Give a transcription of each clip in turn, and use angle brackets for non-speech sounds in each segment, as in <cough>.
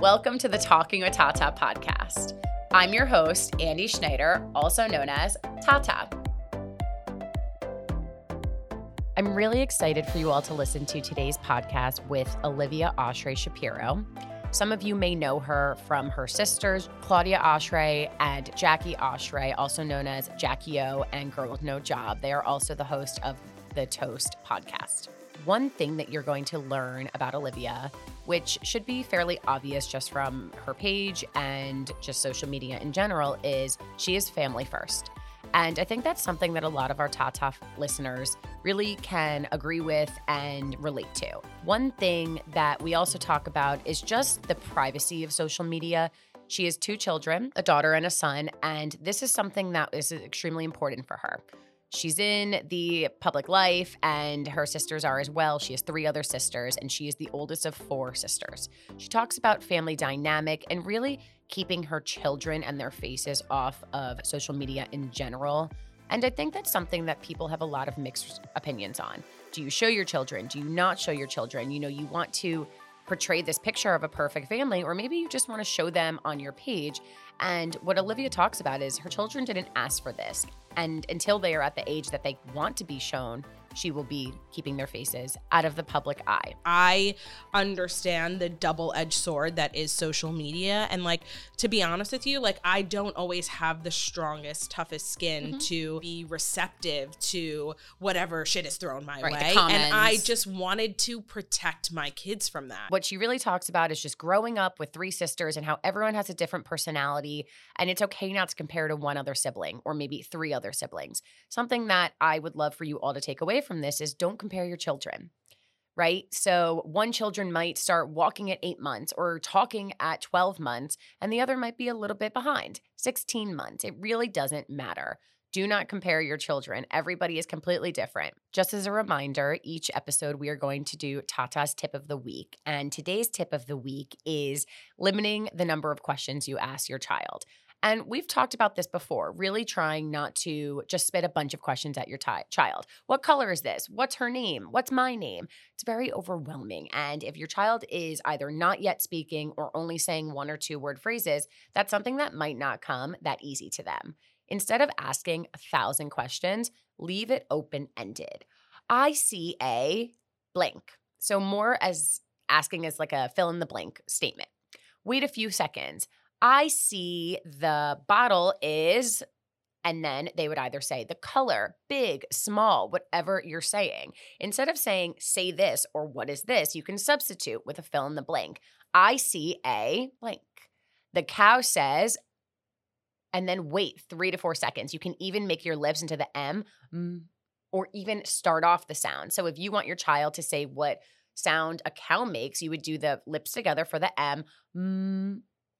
Welcome to the Talking with Tata podcast. I'm your host, Andy Schneider, also known as Tata. I'm really excited for you all to listen to today's podcast with Olivia Oshry Shapiro. Some of you may know her from her sisters, Claudia Oshry and Jackie Oshry, also known as Jackie O and Girl with No Job. They are also the host of the Toast podcast. One thing that you're going to learn about Olivia, which should be fairly obvious just from her page and just social media in general, is she is family first. And I think that's something that a lot of our Tata listeners really can agree with and relate to. One thing that we also talk about is just the privacy of social media. She has two children, a daughter and a son, and this is something that is extremely important for her. She's in the public life, and her sisters are as well. She has three other sisters, and she is the oldest of four sisters. She talks about family dynamic and really keeping her children and their faces off of social media in general. And I think that's something that people have a lot of mixed opinions on. Do you show your children? Do you not show your children? You know, you want to portray this picture of a perfect family, or maybe you just want to show them on your page. And what Olivia talks about is her children didn't ask for this. And until they are at the age that they want to be shown, she will be keeping their faces out of the public eye. I understand the double edged sword that is social media. And, like, to be honest with you, like, I don't always have the strongest, toughest skin mm-hmm. to be receptive to whatever shit is thrown my right, way. And I just wanted to protect my kids from that. What she really talks about is just growing up with three sisters and how everyone has a different personality. And it's okay not to compare to one other sibling or maybe three other siblings. Something that I would love for you all to take away from this is don't compare your children right? So one children might start walking at 8 months or talking at 12 months and the other might be a little bit behind, 16 months. It really doesn't matter. Do not compare your children. Everybody is completely different. Just as a reminder, each episode we are going to do Tata's tip of the week. And today's tip of the week is limiting the number of questions you ask your child. And we've talked about this before, really trying not to just spit a bunch of questions at your t- child. What color is this? What's her name? What's my name? It's very overwhelming. And if your child is either not yet speaking or only saying one or two word phrases, that's something that might not come that easy to them. Instead of asking a thousand questions, leave it open ended. I see a blank. So, more as asking as like a fill in the blank statement. Wait a few seconds. I see the bottle is, and then they would either say the color, big, small, whatever you're saying. Instead of saying, say this or what is this, you can substitute with a fill in the blank. I see a blank. The cow says, and then wait three to four seconds. You can even make your lips into the M or even start off the sound. So if you want your child to say what sound a cow makes, you would do the lips together for the M.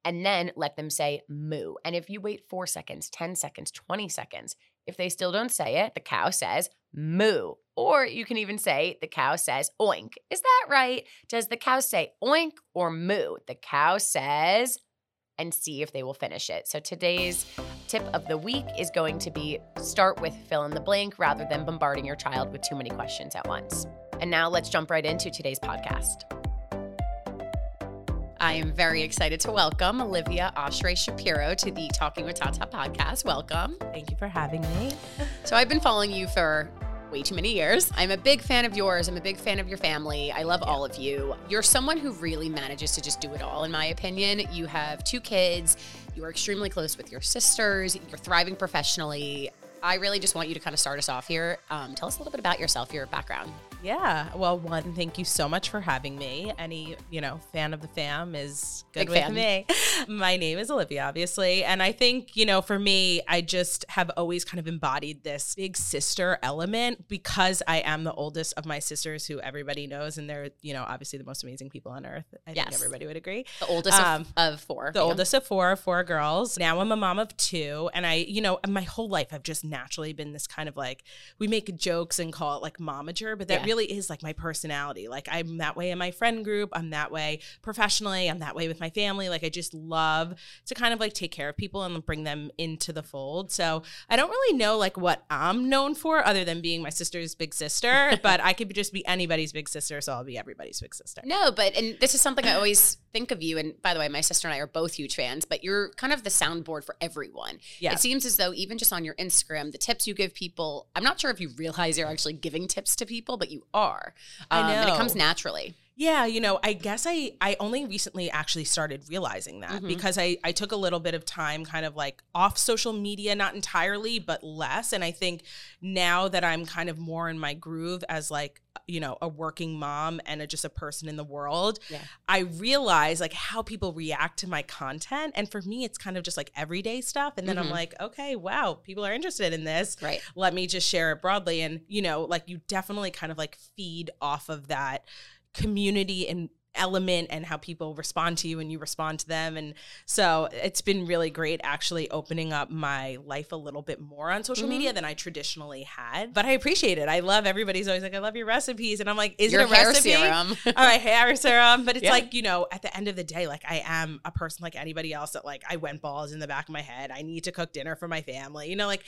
And then let them say moo. And if you wait four seconds, 10 seconds, 20 seconds, if they still don't say it, the cow says moo. Or you can even say the cow says oink. Is that right? Does the cow say oink or moo? The cow says, and see if they will finish it. So today's tip of the week is going to be start with fill in the blank rather than bombarding your child with too many questions at once. And now let's jump right into today's podcast. I am very excited to welcome Olivia Oshry Shapiro to the Talking with Tata podcast. Welcome. Thank you for having me. So, I've been following you for way too many years. I'm a big fan of yours. I'm a big fan of your family. I love all of you. You're someone who really manages to just do it all, in my opinion. You have two kids, you are extremely close with your sisters, you're thriving professionally. I really just want you to kind of start us off here. Um, tell us a little bit about yourself, your background. Yeah. Well, one, thank you so much for having me. Any, you know, fan of the fam is good Big with fan. me. <laughs> My name is Olivia, obviously. And I think, you know, for me, I just have always kind of embodied this big sister element because I am the oldest of my sisters who everybody knows. And they're, you know, obviously the most amazing people on earth. I yes. think everybody would agree. The oldest um, of, of, four. The oldest of four, four girls. Now I'm a mom of two. And I, you know, my whole life I've just naturally been this kind of like, we make jokes and call it like momager, but that yes really is like my personality. Like I'm that way in my friend group. I'm that way professionally. I'm that way with my family. Like I just love to kind of like take care of people and bring them into the fold. So I don't really know like what I'm known for other than being my sister's big sister, <laughs> but I could just be anybody's big sister. So I'll be everybody's big sister. No, but and this is something I <clears throat> always think of you. And by the way, my sister and I are both huge fans, but you're kind of the soundboard for everyone. Yeah. It seems as though even just on your Instagram, the tips you give people, I'm not sure if you realize you're actually giving tips to people, but you are. I Um, And it comes naturally. Yeah, you know, I guess I I only recently actually started realizing that Mhm. because I I took a little bit of time kind of like off social media, not entirely, but less, and I think now that I'm kind of more in my groove as like you know a working mom and a, just a person in the world Yeah. i realize like how people react to my content and for me it's kind of just like everyday stuff and then i'm Mhm. like okay wow people are interested in this Right. let me just share it broadly and you know like you definitely kind of like feed off of that community and element and how people respond to you and you respond to them and so it's been really great actually opening up my life a little bit more on social Mhm. media than I traditionally had but I appreciate it I love everybody's always like I love your recipes and I'm like is your it a hair recipe serum. <laughs> all right, hair serum. But it's Yeah. like, you know, at the end of the day, like I am a person like anybody else that like I went balls in the back of my head. I need to cook dinner for my family. You know, like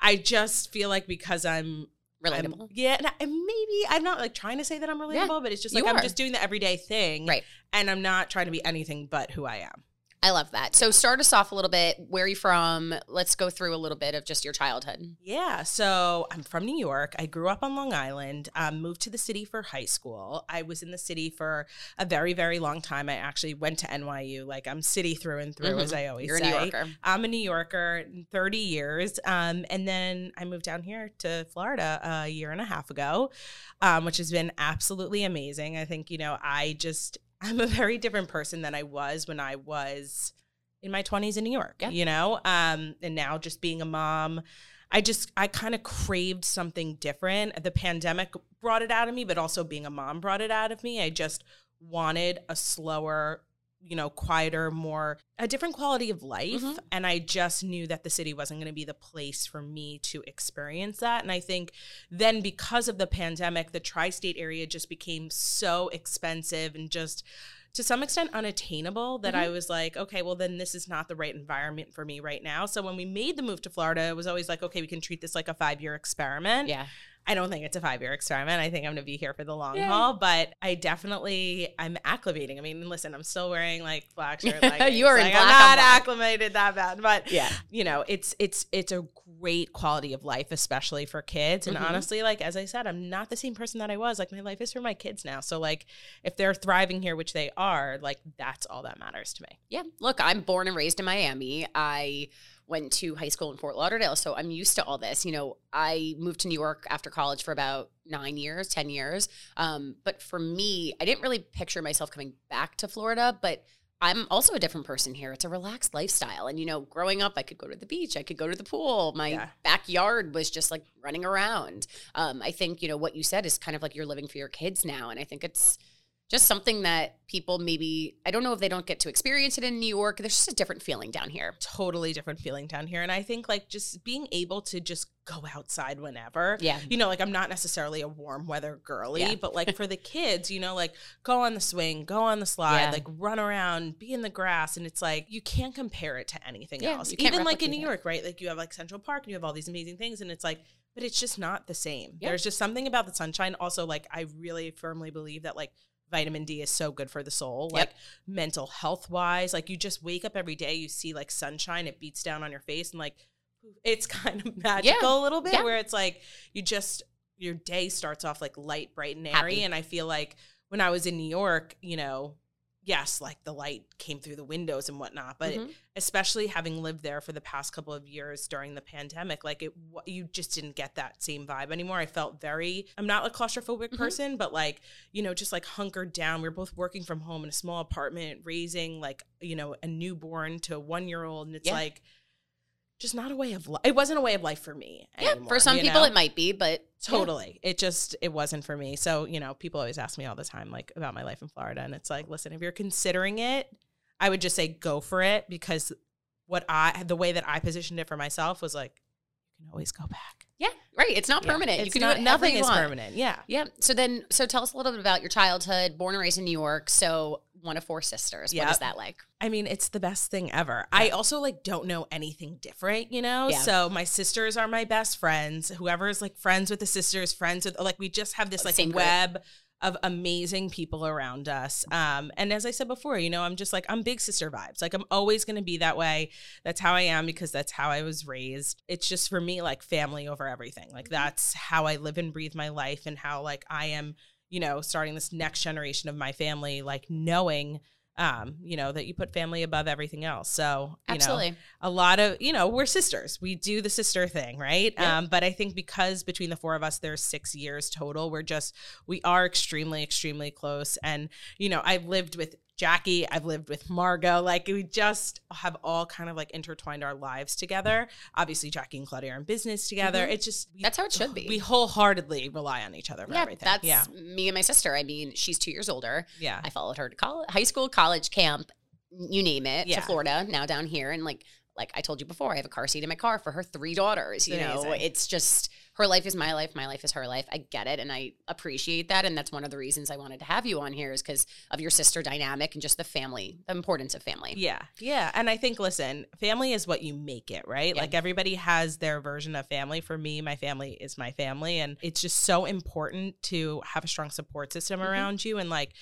I just feel like because I'm I'm- Relatable. yeah, and I- and maybe I'm not like trying to say that I'm relatable, but it's just like I'm just doing the everyday thing. Right. And I'm not trying to be anything but who I am. I love that. So start us off a little bit. Where are you from? Let's go through a little bit of just your childhood. Yeah, so I'm from New York. I grew up on Long Island, um, moved to the city for high school. I was in the city for a very, very long time. I actually went to NYU. Like I'm city through and through, as Mhm. I always You're a. New Yorker. I'm a New Yorker, 30 years. Um, and then I moved down here to Florida a year and a half ago, um, which has been absolutely amazing. I think, you know, I just, I'm a very different person than I was when I was in my 20s in New York, Yeah. you know? Um, and now just being a mom, I just, I kind of craved something different. The pandemic brought it out of me, but also being a mom brought it out of me. I just wanted a slower, you know, quieter, more a different quality of life. Mhm. And I just knew that the city wasn't going to be the place for me to experience that. And I think then because of the pandemic, the tri state area just became so expensive and just to some extent unattainable that I was like, okay, well, then this is not the right environment for me right now. So when we made the move to Florida, it was always like, okay, we can treat this like a five year experiment. Yeah. I don't think it's a five year experiment. I think I'm going to be here for the long Yay. haul, but I definitely I'm acclimating. I mean, listen, I'm still wearing like black shirt. <laughs> Leggings. You are like, I'm not acclimated that bad, but Yeah. you know, it's it's it's a great quality of life, especially for kids. And Mhm. honestly, like as I said, I'm not the same person that I was. Like my life is for my kids now. So like if they're thriving here, which they are, like that's all that matters to me. Yeah. Look, I'm born and raised in Miami. I went to high school in Fort Lauderdale, so I'm used to all this. You know, I moved to New York after college for about nine years, 10 years. Um, but for me, I didn't really picture myself coming back to Florida, but I'm also a different person here. It's a relaxed lifestyle. And, you know, growing up, I could go to the beach, I could go to the pool. My Yeah. backyard was just like running around. Um, I think, you know, what you said is kind of like you're living for your kids now. And I think it's, just something that people maybe I don't know if they don't get to experience it in New York. There's just a different feeling down here. Totally different feeling down here. And I think like just being able to just go outside whenever. Yeah. you know, like I'm not necessarily a warm weather girly, Yeah. but like for the <laughs> kids, you know, like go on the swing, go on the slide, Yeah. like run around, be in the grass. And it's like you can't compare it to anything Yeah, else. Even like in New. York, right? Like you have like Central Park and you have all these amazing things. And it's like, but it's just not the same. Yeah. There's just something about the sunshine. Also, like I really firmly believe that like vitamin D is so good for the soul. Yep. Like mental health wise, like you just wake up every day, you see like sunshine, it beats down on your face and like it's <laughs> kind of magical a little bit Yeah. where it's like you just your day starts off like light, bright, and airy. Happy. And I feel like when I was in New York, you know, yes, like the light came through the windows and whatnot, but Mhm. especially having lived there for the past couple of years during the pandemic, like it, you just didn't get that same vibe anymore. I felt very, I'm not a claustrophobic Mhm. person, but like, you know, just like hunkered down. We are both working from home in a small apartment, raising like, you know, a newborn to a one year old. And it's Yeah. like, just not a way of life. It wasn't a way of life for me. yeah, anymore, for some people know? it might be, but yeah. Totally. It just it wasn't for me. So, you know, people always ask me all the time like about my life in Florida and it's like, listen, if you're considering it, I would just say go for it because what I the way that I positioned it for myself was like you can always go back. Yeah. Right. It's not Yeah. permanent. you can not, do nothing is want. permanent. Yeah. Yeah. So then, so tell us a little bit about your childhood, born and raised in New York. So one of four sisters. What Yep. is that like? I mean, it's the best thing ever. I also like don't know anything different, you know? Yeah. So my sisters are my best friends. Whoever is like friends with the sisters, friends with like we just have this like Same group. web of amazing people around us. Um and as I said before, you know, I'm just like I'm big sister vibes. Like I'm always going to be that way. That's how I am because that's how I was raised. It's just for me like family over everything. Like that's how I live and breathe my life and how like I am, you know, starting this next generation of my family like knowing um, you know, that you put family above everything else. So, you know, Absolutely. a lot of, you know, we're sisters. We do the sister thing, right? Yeah. Um, but I think because between the four of us, there's six years total, we're just, we are extremely, extremely close. And, you know, I've lived with Jackie, I've lived with Margo. Like we just have all kind of like intertwined our lives together. Obviously, Jackie and Claudia are in business together. Mhm. It's just, we- That's how it should be. We wholeheartedly rely on each other for yeah, everything. that's yeah. me and my sister. I mean, she's two years older. Yeah. I followed her to college, high school, college, camp, you name it, Yeah. to Florida. Now down here, and like, like I told you before, I have a car seat in my car for her three daughters. You know, it's just her life is my life, my life is her life. I get it, and I appreciate that, and that's one of the reasons I wanted to have you on here is because of your sister dynamic and just the family, the importance of family. Yeah. Yeah. And I think, listen, family is what you make it, right? Yeah. Like everybody has their version of family. For me, my family is my family. And it's just so important to have a strong support system Mhm. around you. And like,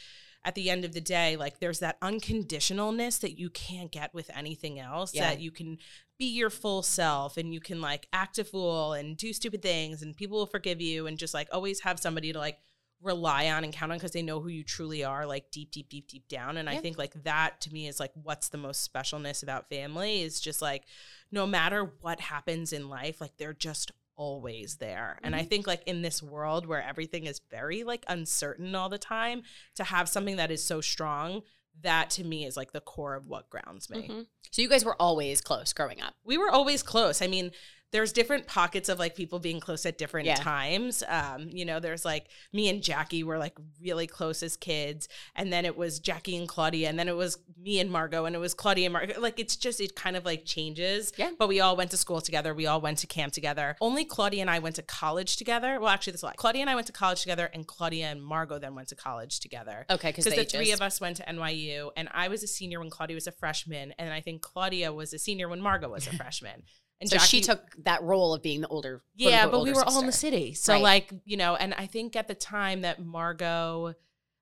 at the end of the day, like there's that unconditionalness that you can't get with anything else. Yeah. That you can be your full self and you can like act a fool and do stupid things and people will forgive you and just like always have somebody to like rely on and count on because they know who you truly are like deep deep deep deep down and i think like that to me is like what's the most specialness about family is just like no matter what happens in life like they're just always there and i Mm-hmm. think like in this world where everything is very like uncertain all the time to have something that is so strong that to me is like the core of what grounds me Mhm. So you guys were always close growing up. we were always close. I mean, there's different pockets of like people being close at different Yeah. times. Um, you know, there's like me and Jackie were like really close as kids, and then it was Jackie and Claudia, and then it was me and Margo, and it was Claudia and Margo. Like it's just it kind of like changes. Yeah. But we all went to school together. We all went to camp together. Only Claudia and I went to college together. Well, actually, this is a lie. Claudia and I went to college together, and Claudia and Margo then went to college together Okay, because the three of us went to NYU, and I was a senior when Claudia was a freshman, and I think Claudia was a senior when Margo was a <laughs> freshman. And So she took that role of being the older. yeah, but we older were all in the city, so Right. like you know, and I think at the time that Margo,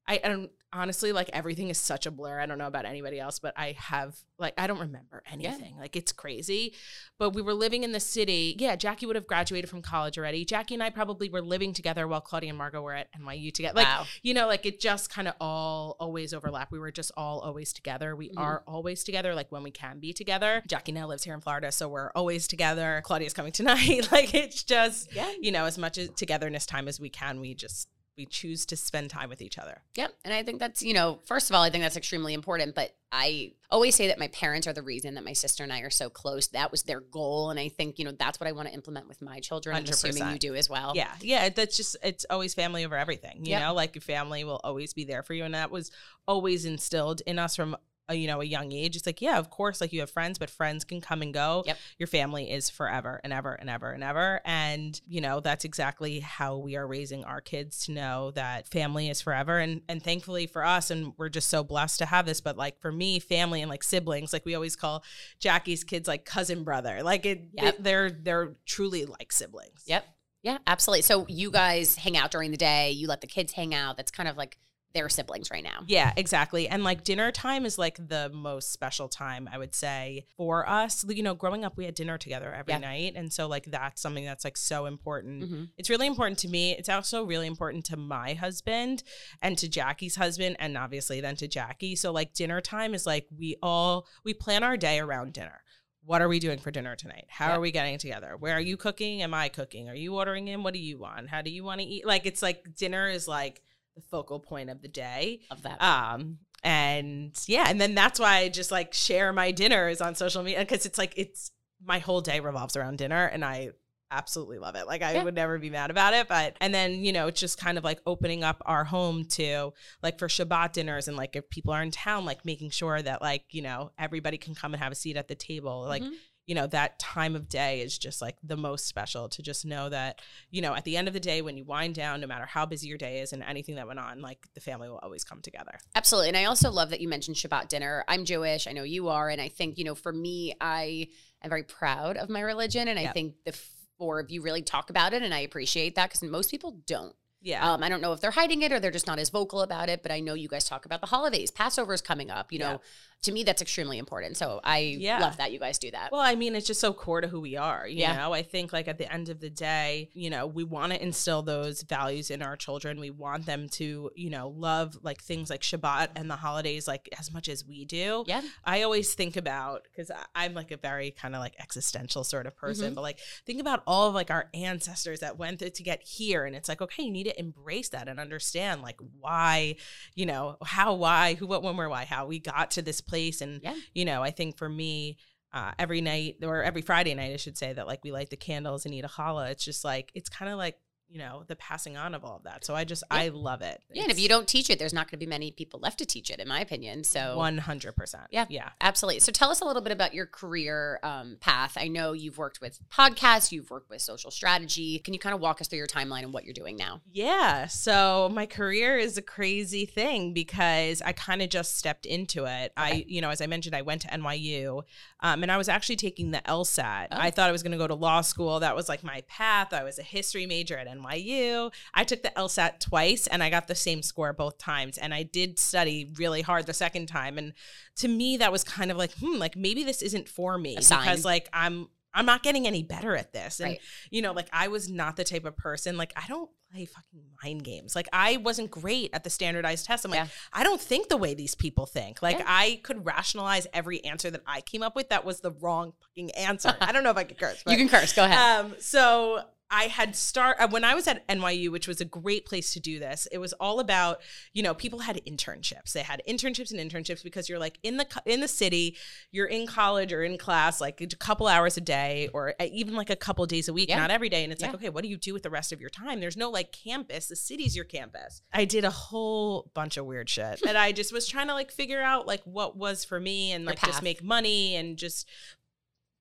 I, I don't honestly like everything is such a blur. I don't know about anybody else, but I have like I don't remember anything. Like it's crazy. But we were living in the city. Yeah, Jackie would have graduated from college already. Jackie and I probably were living together while Claudia and Margo were at NYU together. Like wow. you know, like it just kind of all always overlap. We were just all always together. We Mhm. are always together, like when we can be together. Jackie now lives here in Florida, so we're always together. Claudia's coming tonight. <laughs> like it's just, Yeah. you know, as much as togetherness time as we can, we just we choose to spend time with each other. Yep. And I think that's, you know, first of all, I think that's extremely important. But I always say that my parents are the reason that my sister and I are so close. That was their goal. And I think, you know, that's what I want to implement with my children. I'm assuming 100%. you do as well. Yeah, yeah. That's just it's always family over everything. You Yep. know, like your family will always be there for you, and that was always instilled in us from. A, you know, a young age. It's like, yeah, of course, like you have friends, but friends can come and go. Yep. Your family is forever and ever and ever and ever. And, you know, that's exactly how we are raising our kids to know that family is forever. And and thankfully for us, and we're just so blessed to have this, but like for me, family and like siblings, like we always call Jackie's kids like cousin brother. Like it Yep. they're they're truly like siblings. Yep. Yeah, absolutely. So you guys hang out during the day. You let the kids hang out. That's kind of like their siblings right now. Yeah, exactly. And like dinner time is like the most special time, I would say, for us. You know, growing up, we had dinner together every Yeah. night. And so, like, that's something that's like so important. Mhm. It's really important to me. It's also really important to my husband and to Jackie's husband, and obviously then to Jackie. So, like, dinner time is like we all we plan our day around dinner. What are we doing for dinner tonight? How Yep. are we getting together? Where are you cooking? Am I cooking? Are you ordering in? What do you want? How do you want to eat? Like, it's like dinner is like the focal point of the day. Of that. Um, and yeah, and then that's why I just like share my dinners on social media because it's like it's my whole day revolves around dinner, and I absolutely love it. Like I Yeah. would never be mad about it. But and then you know it's just kind of like opening up our home to like for Shabbat dinners and like if people are in town, like making sure that like you know everybody can come and have a seat at the table. Like Mhm. You know, that time of day is just like the most special to just know that, you know, at the end of the day, when you wind down, no matter how busy your day is and anything that went on, like the family will always come together. Absolutely. And I also love that you mentioned Shabbat dinner. I'm Jewish. I know you are. And I think, you know, for me, I am very proud of my religion. And I Yep. think the four of you really talk about it. And I appreciate that because most people don't. Yeah. Um, I don't know if they're hiding it or they're just not as vocal about it, but I know you guys talk about the holidays. Passover is coming up. You know, Yeah. to me, that's extremely important. So I Yeah. love that you guys do that. Well, I mean, it's just so core to who we are. You Yeah. know, I think like at the end of the day, you know, we want to instill those values in our children. We want them to, you know, love like things like Shabbat and the holidays like as much as we do. yeah. I always think about because I'm like a very kind of like existential sort of person, Mhm. but like think about all of like our ancestors that went through to get here, and it's like okay, you need to embrace that and understand like why, you know, how, why, who, what, when, where, why, how we got to this place, and Yeah. you know, I think for me. Uh, every night or every Friday night, I should say that like we light the candles and eat a challah. It's just like it's kind of like you know the passing on of all of that. So I just I love it. Yeah. And if you don't teach it, there's not going to be many people left to teach it, in my opinion. So one hundred percent, Yeah. yeah. Absolutely. So tell us a little bit about your career um, path. I know you've worked with podcasts, you've worked with social strategy. Can you kind of walk us through your timeline and what you're doing now? Yeah. So my career is a crazy thing because I kind of just stepped into it. I, you know, as I mentioned, I went to NYU um, and I was actually taking the LSAT. Oh. I thought I was going to go to law school. That was like my path. I was a history major at NYU. I took the LSAT twice and I got the same score both times. And I did study really hard the second time. And to me, that was kind of like, hmm, like maybe this isn't for me because like I'm, I'm not getting any better at this. And Right. you know, like I was not the type of person, like I don't play fucking mind games. Like I wasn't great at the standardized test. I'm like, Yeah. I don't think the way these people think. Like Yeah. I could rationalize every answer that I came up with that was the wrong fucking answer. <laughs> I don't know if I could curse. But, you can curse. Go ahead. um, so I had start uh, when I was at NYU, which was a great place to do this. It was all about, you know, people had internships. They had internships and internships because you're like in the in the city, you're in college or in class like a couple hours a day or uh, even like a couple days a week, Yeah. not every day. And it's like, okay, what do you do with the rest of your time? There's no like campus. The city's your campus. I did a whole bunch of weird shit, and I just was trying to like figure out like what was for me and like just make money and just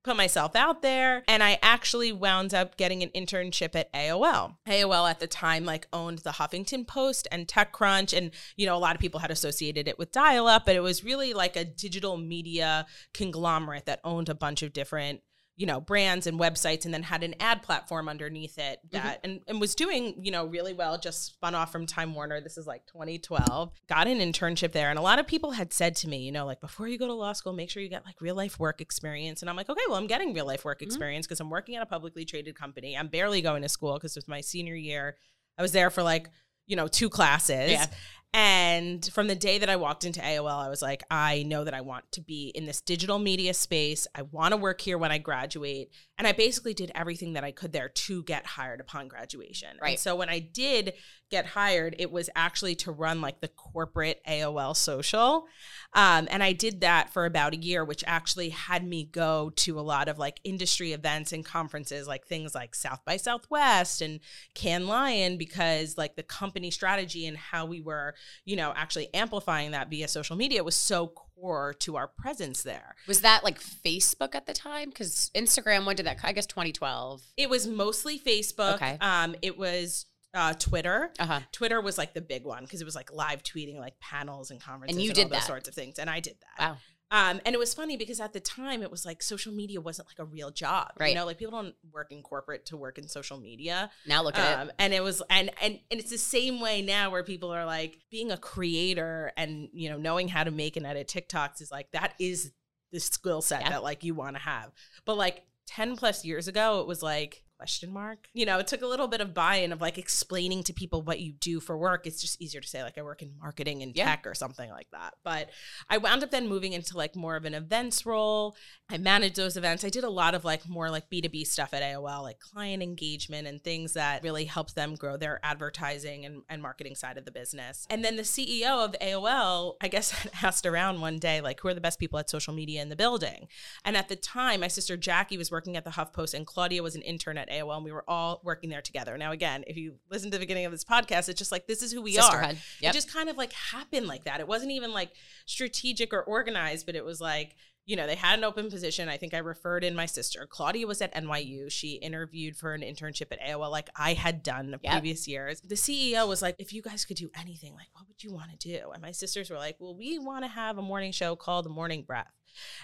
put myself out there and I actually wound up getting an internship at AOL. AOL at the time like owned the Huffington Post and TechCrunch and you know a lot of people had associated it with dial up but it was really like a digital media conglomerate that owned a bunch of different you know brands and websites and then had an ad platform underneath it mm-hmm. that and, and was doing you know really well just spun off from time warner. This is like 2012 got an internship there and a lot of people had said to me you know like before you go to law school make sure you get like real life work experience. And i'm like okay well i'm getting real life work mm-hmm. experience because i'm working at a publicly traded company. I'm barely going to school because it was my senior year. I was there for like you know two classes. Yeah. And from the day that I walked into AOL, I was like, I know that I want to be in this digital media space. I want to work here when I graduate. And I basically did everything that I could there to get hired upon graduation. Right. And so when I did get hired, it was actually to run like the corporate AOL social. Um, and I did that for about a year, which actually had me go to a lot of like industry events and conferences, like things like South by Southwest and Cannes Lion, because like the company strategy and how we were, you know, actually amplifying that via social media was so core to our presence there. Was that like Facebook at the time? Because Instagram, when did that? I guess 2012. It was mostly Facebook. Okay. Um, it was uh, Twitter. Uh huh. Twitter was like the big one because it was like live tweeting like panels and conferences and you all did those that? sorts of things. And I did that. Wow. Um, and it was funny because at the time it was like social media wasn't like a real job. Right. You know, like people don't work in corporate to work in social media. Now look at Um, it. and it was and and and it's the same way now where people are like being a creator and you know knowing how to make and edit TikToks is like that is the skill set Yeah. that like you want to have. But like 10 plus years ago it was like question mark. You know, it took a little bit of buy-in of like explaining to people what you do for work. It's just easier to say like I work in marketing and Yeah. tech or something like that. But I wound up then moving into like more of an events role. I managed those events. I did a lot of like more like B2B stuff at AOL, like client engagement and things that really helped them grow their advertising and, and marketing side of the business. And then the CEO of AOL, I guess, <laughs> asked around one day, like, who are the best people at social media in the building? And at the time, my sister Jackie was working at the HuffPost and Claudia was an intern at AOL, and we were all working there together. Now, again, if you listen to the beginning of this podcast, it's just like, this is who we are. Yep. It just kind of like happened like that. It wasn't even like strategic or organized, but it was like, you know, they had an open position. I think I referred in my sister. Claudia was at NYU. She interviewed for an internship at AOL, like I had done the Yep. previous years. The CEO was like, if you guys could do anything, like, what would you want to do? And my sisters were like, well, we want to have a morning show called The Morning Breath.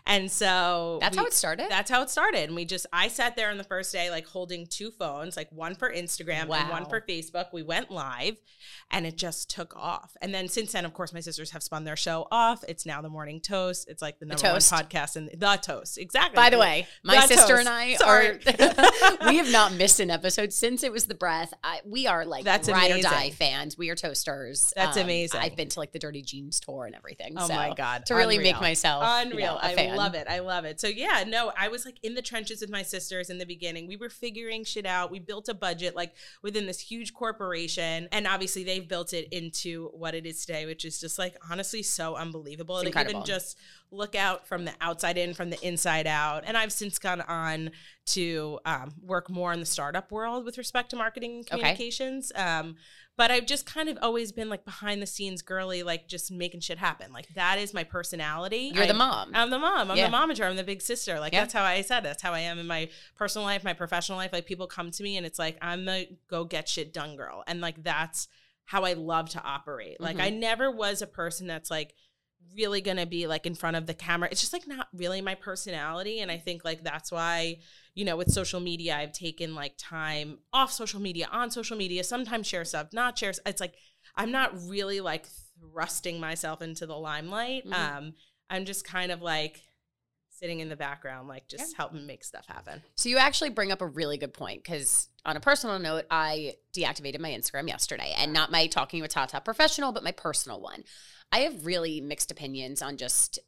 And so That's we- how it started. that's how it started. And we just, I sat there on the first day, like holding two phones, like one for Instagram and one for Facebook. We went live and it just took off. And then since then, of course, my sisters have spun their show off. It's now the Morning Toast. It's like the number Toast. one podcast and the Toast. Exactly. By the way, my The sister toast. and I Sorry. are. <laughs> we have not missed an episode since it was the breath. I, we are like That's ride or amazing. die fans. We are toasters. Um, That's amazing. I've been to like the Dirty Jeans tour and everything. Oh so my God. To really Unreal. make myself you Unreal. know, I fan. love it. I love it. So yeah, no, I was like in the trenches with my sisters in the beginning. We were figuring shit out. We built a budget like within this huge corporation. And obviously they've built it into what it is today, which is just like honestly so unbelievable. It's to incredible. even just look out from the outside in, from the inside out. And I've since gone on to um, work more in the startup world with respect to marketing and Okay. communications. Um, but I've just kind of always been like behind the scenes girly, like just making shit happen. Like that is my personality. You're the mom. I'm the mom. I'm Yeah. the momager. I'm the big sister. Like Yeah. that's how I said. That's how I am in my personal life, my professional life. Like people come to me and it's like I'm the go get shit done girl, and like that's how I love to operate. Like Mhm. I never was a person that's like really gonna be like in front of the camera. It's just like not really my personality, and I think like that's why you know with social media I've taken like time off social media, on social media. Sometimes share stuff, not share. It's like I'm not really like thrusting myself into the limelight. Mhm. Um, I'm just kind of like sitting in the background, like just helping make stuff happen. So you actually bring up a really good point because on a personal note, I deactivated my Instagram yesterday and not my talking with Tata professional, but my personal one. I have really mixed opinions on just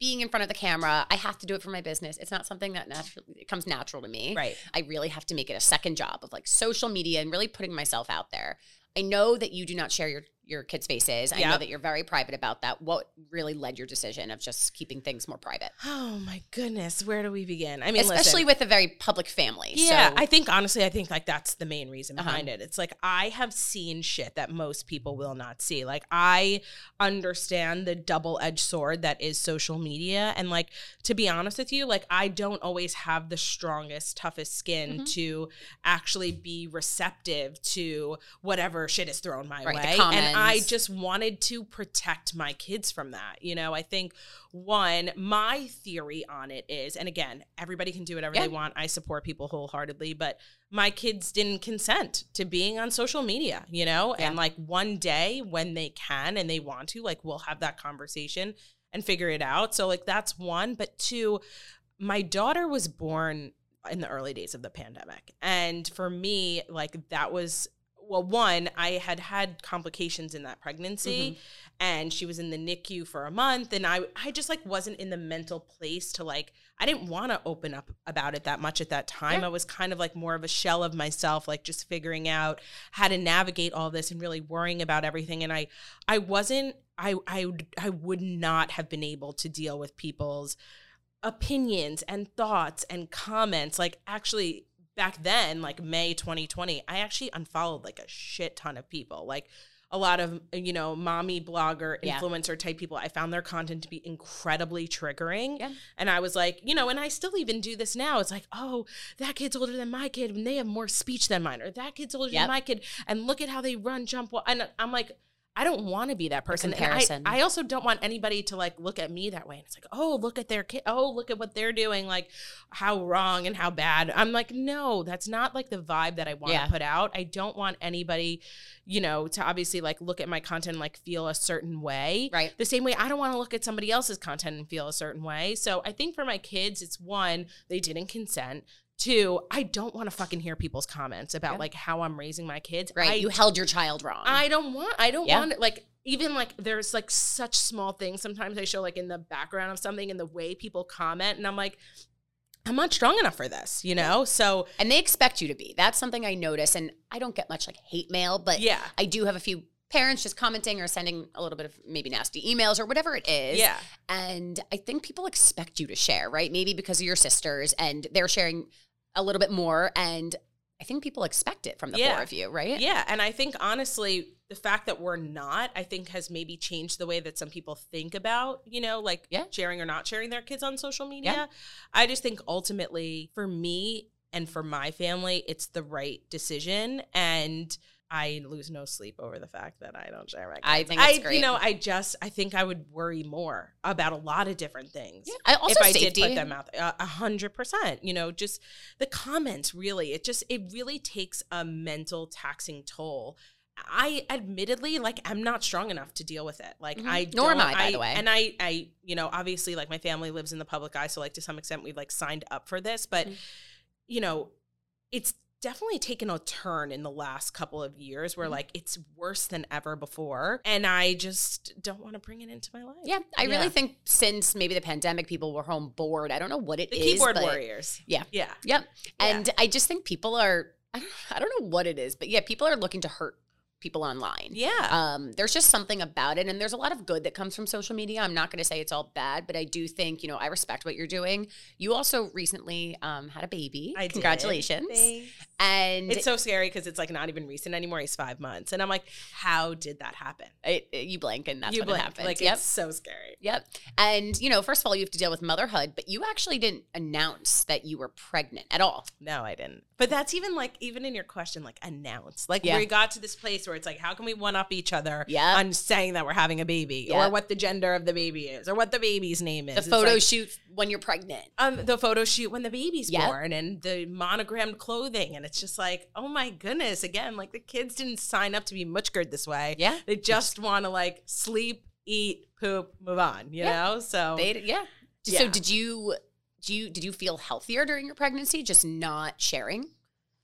being in front of the camera. I have to do it for my business. It's not something that naturally it comes natural to me. Right. I really have to make it a second job of like social media and really putting myself out there. I know that you do not share your your kids' faces. I know that you're very private about that. What really led your decision of just keeping things more private? Oh my goodness, where do we begin? I mean, Especially listen, with a very public family. Yeah, so, I think honestly, I think like that's the main reason Uh-huh. behind it. It's like I have seen shit that most people will not see. Like I understand the double-edged sword that is social media and like to be honest with you, like I don't always have the strongest toughest skin Mhm. to actually be receptive to whatever shit is thrown my Right, way. And I just wanted to protect my kids from that. You know, I think one, my theory on it is, and again, everybody can do whatever Yeah. they want. I support people wholeheartedly, but my kids didn't consent to being on social media, you know? Yeah. And like one day when they can and they want to, like we'll have that conversation and figure it out. So like that's one, but two, my daughter was born in the early days of the pandemic. And for me, like that was well, one, I had had complications in that pregnancy mm-hmm. and she was in the NICU for a month and I I just like wasn't in the mental place to like I didn't want to open up about it that much at that time. Yeah. I was kind of like more of a shell of myself like just figuring out how to navigate all this and really worrying about everything and I I wasn't I I I would not have been able to deal with people's opinions and thoughts and comments like actually back then like May 2020 I actually unfollowed like a shit ton of people like a lot of you know mommy blogger Yeah. influencer type people i found their content to be incredibly triggering Yeah. and i was like you know and i still even do this now it's like oh that kid's older than my kid and they have more speech than mine or that kid's older Yep. than my kid and look at how they run jump wa-" and i'm like I don't want to be that person. And I. I also don't want anybody to like look at me that way. And it's like, oh, look at their kid. Oh, look at what they're doing. Like how wrong and how bad. I'm like, no, that's not like the vibe that I want Yeah. to put out. I don't want anybody, you know, to obviously like look at my content and like feel a certain way. Right. The same way I don't want to look at somebody else's content and feel a certain way. So I think for my kids, it's one, they didn't consent. Two, I don't want to fucking hear people's comments about Yeah. like how I'm raising my kids. Right. I you held your child wrong. I don't want. I don't Yeah. want it. Like even like there's like such small things. Sometimes I show like in the background of something and the way people comment, and I'm like, I'm not strong enough for this, you know. So and they expect you to be. That's something I notice. And I don't get much like hate mail, but yeah, I do have a few parents just commenting or sending a little bit of maybe nasty emails or whatever it is. yeah, And I think people expect you to share, right? Maybe because of your sisters and they're sharing a little bit more. And I think people expect it from the Yeah. four of you, right? yeah. And I think honestly, the fact that we're not, I think, has maybe changed the way that some people think about, you know, like Yeah. sharing or not sharing their kids on social media. Yeah. I just think ultimately for me and for my family, it's the right decision. And I lose no sleep over the fact that I don't share my kids. I think it's You great. know, I just, I think I would worry more about a lot of different things Yeah, I also if I safety. did put them out. A hundred percent. You know, just the comments really, it just it really takes a mental taxing toll. I admittedly like I'm not strong enough to deal with it. Like Mhm. I Nor am I, by the way. And I I you know, obviously like my family lives in the public eye, so like to some extent we've like signed up for this, but Mhm. you know, it's definitely taken a turn in the last couple of years where Mhm. like it's worse than ever before and I just don't want to bring it into my life. Yeah, I Yeah. really think since maybe the pandemic, people were home bored. I don't know what it The is, keyboard but- warriors. Yeah. Yeah. Yep. Yeah. And I just think people are, I don't, know what it is, but yeah, people are looking to hurt people online. Yeah. Um, there's just something about it, and there's a lot of good that comes from social media. I'm not going to say it's all bad, but I do think you know I respect what you're doing. You also recently um, had a baby. I did. Congratulations! And It's so scary because it's like not even recent anymore. He's five months, and I'm like, how did that happen? it, it- you blink, and that's you what blink. happens. Like yep. it's so scary. Yep. And, you know, first of all, you have to deal with motherhood, but you actually didn't announce that you were pregnant at all. No, I didn't. But that's even like even in your question, like announce. Like Yeah. we got to this place where it's like, how can we one up each other Yeah. on saying that we're having a baby, Yeah. or what the gender of the baby is, or what the baby's name is. The It's photo like, shoot when you're pregnant. um, the photo shoot when the baby's Yep. born and the monogrammed clothing. And it's just like, oh my goodness. Again, like the kids didn't sign up to be muchgard this way. Yeah. They just want to like sleep, eat, poop, move on, you Yeah. know? So They, yeah. So did you do you did you feel healthier during your pregnancy just not sharing?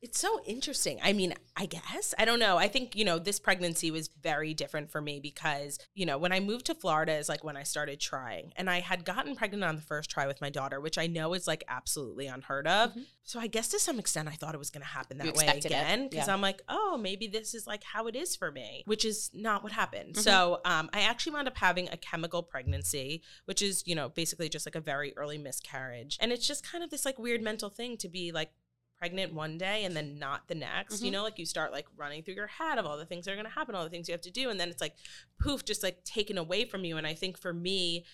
It's so interesting. I mean, I guess. I don't know. I think, you know, this pregnancy was very different for me because, you know, when I moved to Florida is like when I started trying. And I had gotten pregnant on the first try with my daughter, which I know is like absolutely unheard of. Mhm. So I guess to some extent I thought it was going to happen that way again because Yeah. I'm like, "Oh, maybe this is like how it is for me," which is not what happened. Mhm. So, um I actually wound up having a chemical pregnancy, which is, you know, basically just like a very early miscarriage. And it's just kind of this like weird mental thing to be like pregnant one day and then not the next. You Mhm. know, like you start like running through your head of all the things that are going to happen, all the things you have to do, and then it's like poof, just like taken away from you. And I think for me,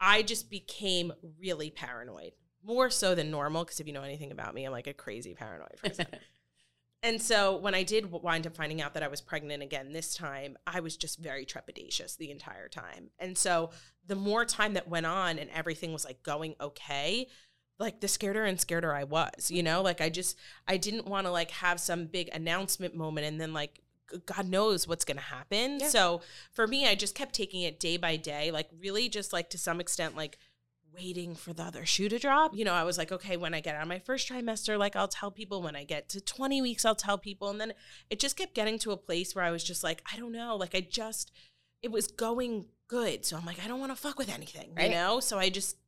I just became really paranoid, more so than normal. Because if you know anything about me, I'm like a crazy paranoid person. <laughs> And so when I did wind up finding out that I was pregnant again this time, I was just very trepidatious the entire time. And so the more time that went on and everything was like going okay, like the scareder and scareder I was, you know, like I just I didn't want to like have some big announcement moment and then like God knows what's going to happen. Yeah. So for me, I just kept taking it day by day, like really just like to some extent, like waiting for the other shoe to drop. You know, I was like, okay, when I get out of my first trimester, like I'll tell people. When I get to 20 weeks, I'll tell people. And then it just kept getting to a place where I was just like, I don't know. Like I just, it was going good. So I'm like, I don't want to fuck with anything, Right. you know? So I just,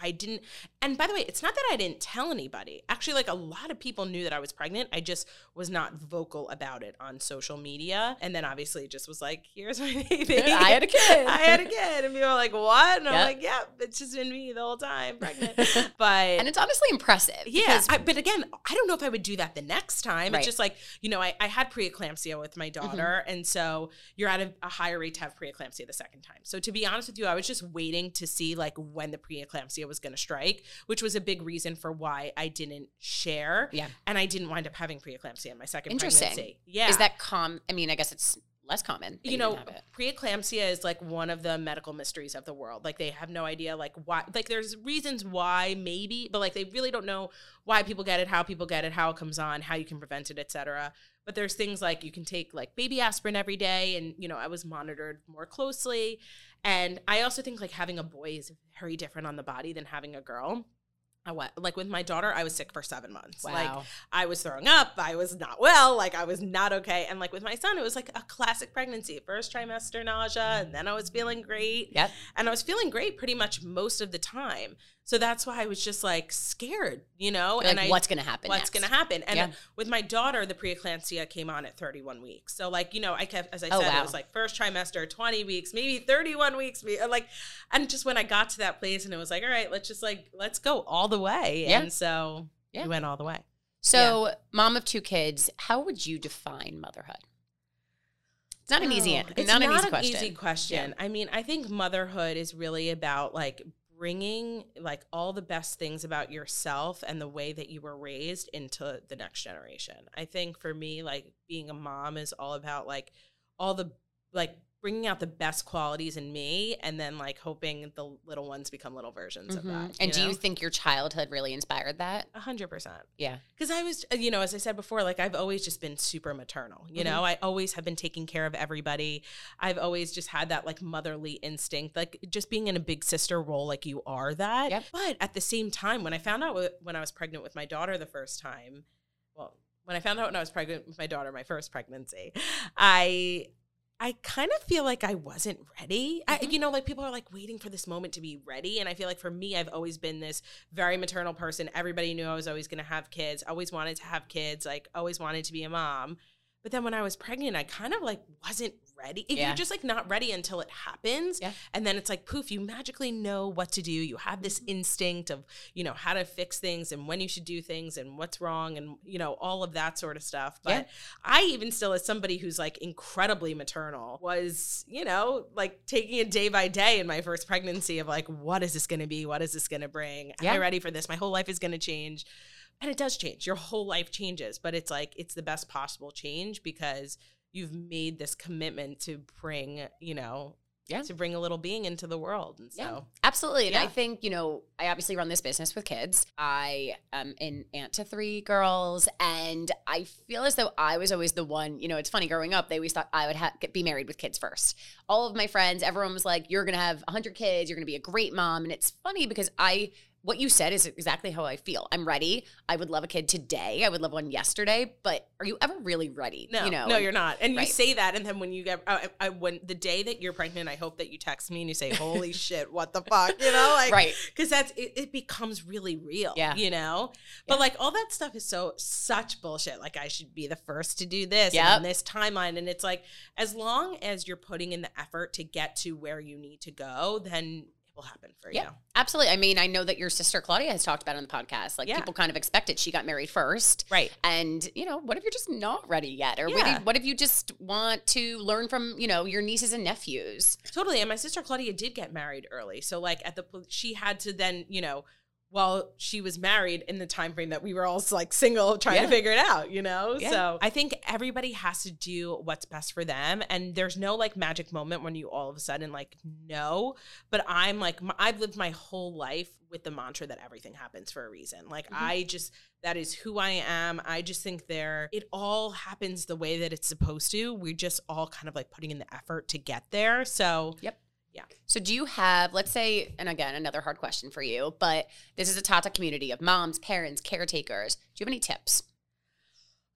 I didn't. And by the way, it's not that I didn't tell anybody. Actually, like a lot of people knew that I was pregnant. I just was not vocal about it on social media. And then obviously it just was like, here's my <laughs> baby. I had a kid. <laughs> I had a kid. And people were like, what? And I'm Yep. like, yeah, it's just been me the whole time, <laughs> pregnant. But and it's honestly impressive. yeah, I, but again, I don't know if I would do that the next time. Right. Mm-hmm. It's just like, you know, I, I had preeclampsia with my daughter. And so you're at a, a higher rate to have preeclampsia the second time. So to be honest with you, I was just waiting to see like when the preeclampsia was going to strike, which was a big reason for why I didn't share. Yeah. And I didn't wind up having preeclampsia in my second Interesting. pregnancy. Yeah. Is that com? I mean, I guess it's less common. you know preeclampsia is like one of the medical mysteries of the world like they have no idea like why like there's reasons why maybe but like they really don't know why people get it how people get it how it comes on how you can prevent it etc but there's things like you can take like baby aspirin every day and you know i was monitored more closely and i also think like having a boy is very different on the body than having a girl I went, like with my daughter, I was sick for seven months. Like Wow. I was throwing up. I was not well. Like I was not okay. And like with my son, it was like a classic pregnancy. First trimester nausea, and then I was feeling great. Yep. And I was feeling great pretty much most of the time. So that's why I was just like scared, you know. You're and like, I, what's going to happen? what's going to happen? And Yeah. with my daughter, the preeclampsia came on at 31 weeks. So like you know, I kept as I Oh, said, wow. it was like first trimester, 20 weeks, maybe 31 weeks. Like, and just when I got to that place, and it was like, all right, let's just like let's go all the way. Yeah. And so Yeah. we went all the way. So, mom of two kids, how would you define motherhood? It's not an easy, oh, No, it's not, not, an easy question. easy question. I mean, I think motherhood is really about like bringing like all the best things about yourself and the way that you were raised into the next generation. I think for me, like being a mom is all about like all the like bringing out the best qualities in me and then like hoping the little ones become little versions of Mhm. that. And do you think your childhood really inspired that? A hundred percent. Yeah. Because I was, you know, as I said before, like I've always just been super maternal. You Mm-hmm. know, I always have been taking care of everybody. I've always just had that like motherly instinct, like just being in a big sister role, like you are that. Yep. But at the same time, when I found out wh- when I was pregnant with my daughter the first time, well, when I found out when I was pregnant with my daughter, my first pregnancy, I. I kind of feel like I wasn't ready. I, Mhm. you know, like people are like waiting for this moment to be ready. And I feel like for me, I've always been this very maternal person. Everybody knew I was always going to have kids. Always wanted to have kids. Like always wanted to be a mom. But then when I was pregnant, I kind of like wasn't ready. Yeah. You're just like not ready until it happens. Yeah. And then it's like poof, you magically know what to do. You have this Mm-hmm. instinct of, you know, how to fix things and when you should do things and what's wrong and, you know, all of that sort of stuff. But Yeah. I even still, as somebody who's like incredibly maternal, was, you know, like taking it day by day in my first pregnancy of like, what is this going to be? What is this going to bring? Am I ready for this? My whole life is going to change. And it does change. Your whole life changes, but it's like, it's the best possible change because you've made this commitment to bring, you know, Yeah. to bring a little being into the world. And so, Yeah. Absolutely. And I think, you know, I obviously run this business with kids. I am an aunt to three girls. And I feel as though I was always the one, you know, it's funny growing up, they always thought I would ha- get, be married with kids first. All of my friends, everyone was like, you're going to have 100 kids. You're going to be a great mom. And it's funny because I, what you said is exactly how I feel. I'm ready. I would love a kid today. I would love one yesterday. But are you ever really ready? No, you know, no, you're not. And Right. you say that, and then when you get, I, I, when the day that you're pregnant, I hope that you text me and you say, "Holy <laughs> shit, what the fuck," you know, like, right. Because that's it, it. becomes really real, Yeah. you know. But Yeah. like all that stuff is so such bullshit. Like I should be the first to do this and Yep. on this timeline, and it's like as long as you're putting in the effort to get to where you need to go, then will happen for you. Yeah. you. Absolutely. I mean, I know that your sister Claudia has talked about it on the podcast. Like Yeah. people kind of expect it. She got married first. Right. And, you know, what if you're just not ready yet? Or what, Yeah. if, what if you just want to learn from, you know, your nieces and nephews? Totally. And my sister Claudia did get married early. So like at the she had to then, you know, while she was married in the time frame that we were all like single trying Yeah. to figure it out, you know? Yeah. So I think everybody has to do what's best for them. And there's no like magic moment when you all of a sudden like know. But I'm like, I've lived my whole life with the mantra that everything happens for a reason. Like Mhm. I just, that is who I am. I just think there, it all happens the way that it's supposed to. We're just all kind of like putting in the effort to get there. So So do you have, let's say, and again, another hard question for you, but this is a Tata community of moms, parents, caretakers. Do you have any tips?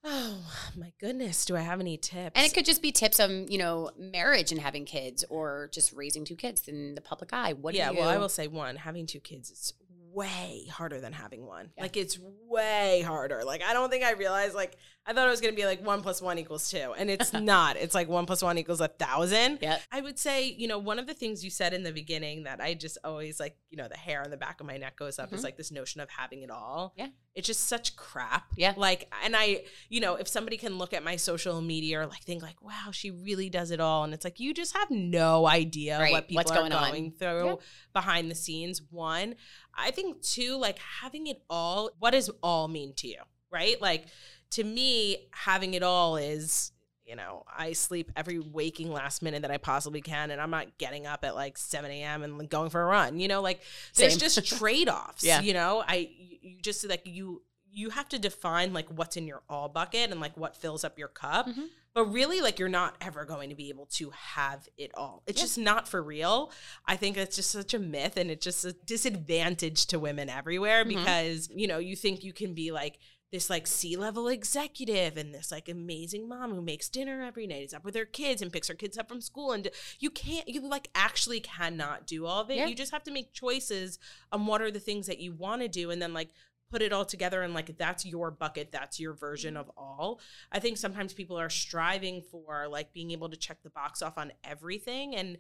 Oh my goodness, do I have any tips? And it could just be tips on, you know, marriage and having kids or just raising two kids in the public eye. What yeah, do you well, I will say one, having two kids is way harder than having one. Yeah. Like it's way harder. Like I don't think I realized like I thought it was gonna be like one plus one equals two. And it's <laughs> not. It's like one plus one equals a thousand. Yeah. I would say, you know, one of the things you said in the beginning that I just always like, you know, the hair on the back of my neck goes up is Mhm. like this notion of having it all. Yeah. It's just such crap. Yeah. Like, and I, you know, if somebody can look at my social media or like think like, wow, she really does it all. And it's like, you just have no idea Right. what people What's are going on. going through Yeah. behind the scenes. One, I think two, like having it all, what does all mean to you? Right? Like to me, having it all is, you know, I sleep every waking last minute that I possibly can, and I'm not getting up at like 7 a.m. and going for a run. You know, like there's Same. just <laughs> trade offs. Yeah. You know, I you just like you you have to define like what's in your all bucket and like what fills up your cup. Mhm. But really, like you're not ever going to be able to have it all. It's Yeah. just not for real. I think it's just such a myth and it's just a disadvantage to women everywhere Mhm. because, you know, you think you can be like this like C-level executive and this like amazing mom who makes dinner every night, is up with her kids and picks her kids up from school and you can't you like actually cannot do all of it. Yeah. You just have to make choices on what are the things that you want to do and then like put it all together and like that's your bucket that's your version of all i think sometimes people are striving for like being able to check the box off on everything and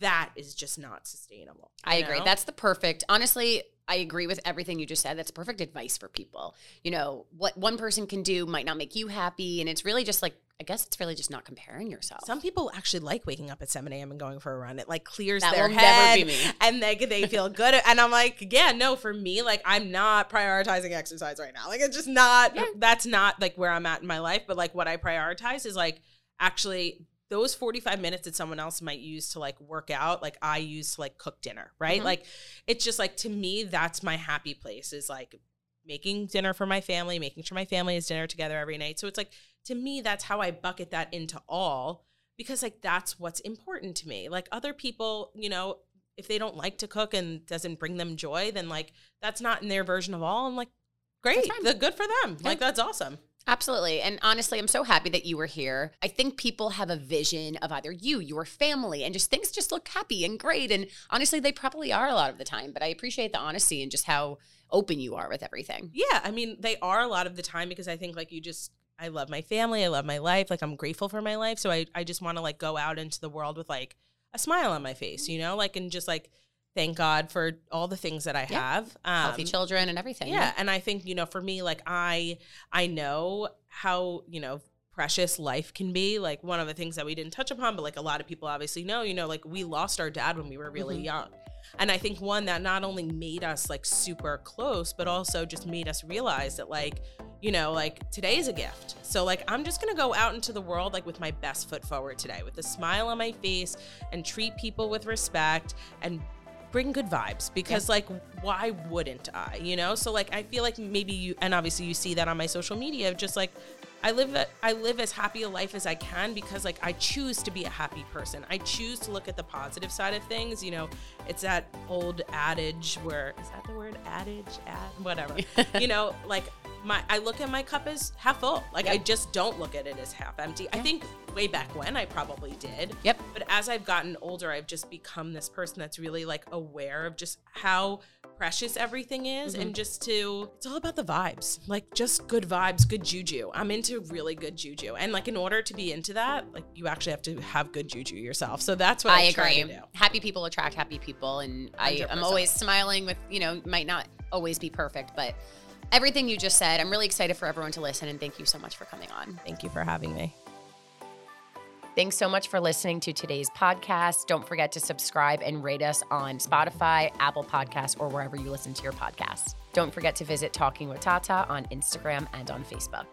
that is just not sustainable I you agree. know? That's the perfect. Honestly, I agree with everything you just said. That's perfect advice for people. You know, what one person can do might not make you happy, and it's really just like I guess it's really just not comparing yourself. Some people actually like waking up at 7 a.m. and going for a run. It like clears That their will head never be me. and they they feel good. And I'm like, yeah, no, for me, like I'm not prioritizing exercise right now. Like it's just not. Yeah. That's not like where I'm at in my life. But like what I prioritize is like actually those 45 minutes that someone else might use to like work out like i use to like cook dinner right? Mhm. like it's just like to me that's my happy place is like making dinner for my family making sure my family has dinner together every night. So it's like to me that's how i bucket that into all because like that's what's important to me. Like other people you know if they don't like to cook and doesn't bring them joy then like that's not in their version of all. I'm like great. the good for them. Like that's awesome Absolutely. And honestly, I'm so happy that you were here. I think people have a vision of either you, your family, and just things just look happy and great. And honestly, they probably are a lot of the time. But I appreciate the honesty and just how open you are with everything. Yeah, I mean, they are a lot of the time because I think like you just I love my family, I love my life, like I'm grateful for my life, so I I just want to like go out into the world with like a smile on my face, you mm-hmm. know, like and just like thank God for all the things that I Yeah. have. Um, Healthy children and everything. yeah, and I think you know, for me, like I I know how you know precious life can be. Like one of the things that we didn't touch upon, but like a lot of people obviously know, you know, like we lost our dad when we were really Mhm. young. And I think one that not only made us like super close, but also just made us realize that like, you know, like today is a gift. So like I'm just gonna go out into the world like with my best foot forward today, with a smile on my face and treat people with respect and bring good vibes because like why wouldn't I? You know? So like I feel like maybe you and obviously you see that on my social media just like I live a, I live as happy a life as I can because like I choose to be a happy person. I choose to look at the positive side of things. You know, it's that old adage where is that the word adage? Ad whatever. <laughs> you know, like my I look at my cup as half full. Like I just don't look at it as half empty. I think way back when I probably did. Yep. But as I've gotten older, I've just become this person that's really like aware of just how precious everything is Mm-hmm. and just to it's all about the vibes. Like just good vibes, good juju. I'm into really good juju. And like in order to be into that, like you actually have to have good juju yourself. So that's what I, I try agree. to do. Happy people attract happy people, and I am always smiling with you know might not always be perfect, but everything you just said, I'm really excited for everyone to listen, and thank you so much for coming on. Thank you for having me. Thanks so much for listening to today's podcast. Don't forget to subscribe and rate us on Spotify, Apple Podcasts, or wherever you listen to your podcasts. Don't forget to visit Talking with Tata on Instagram and on Facebook.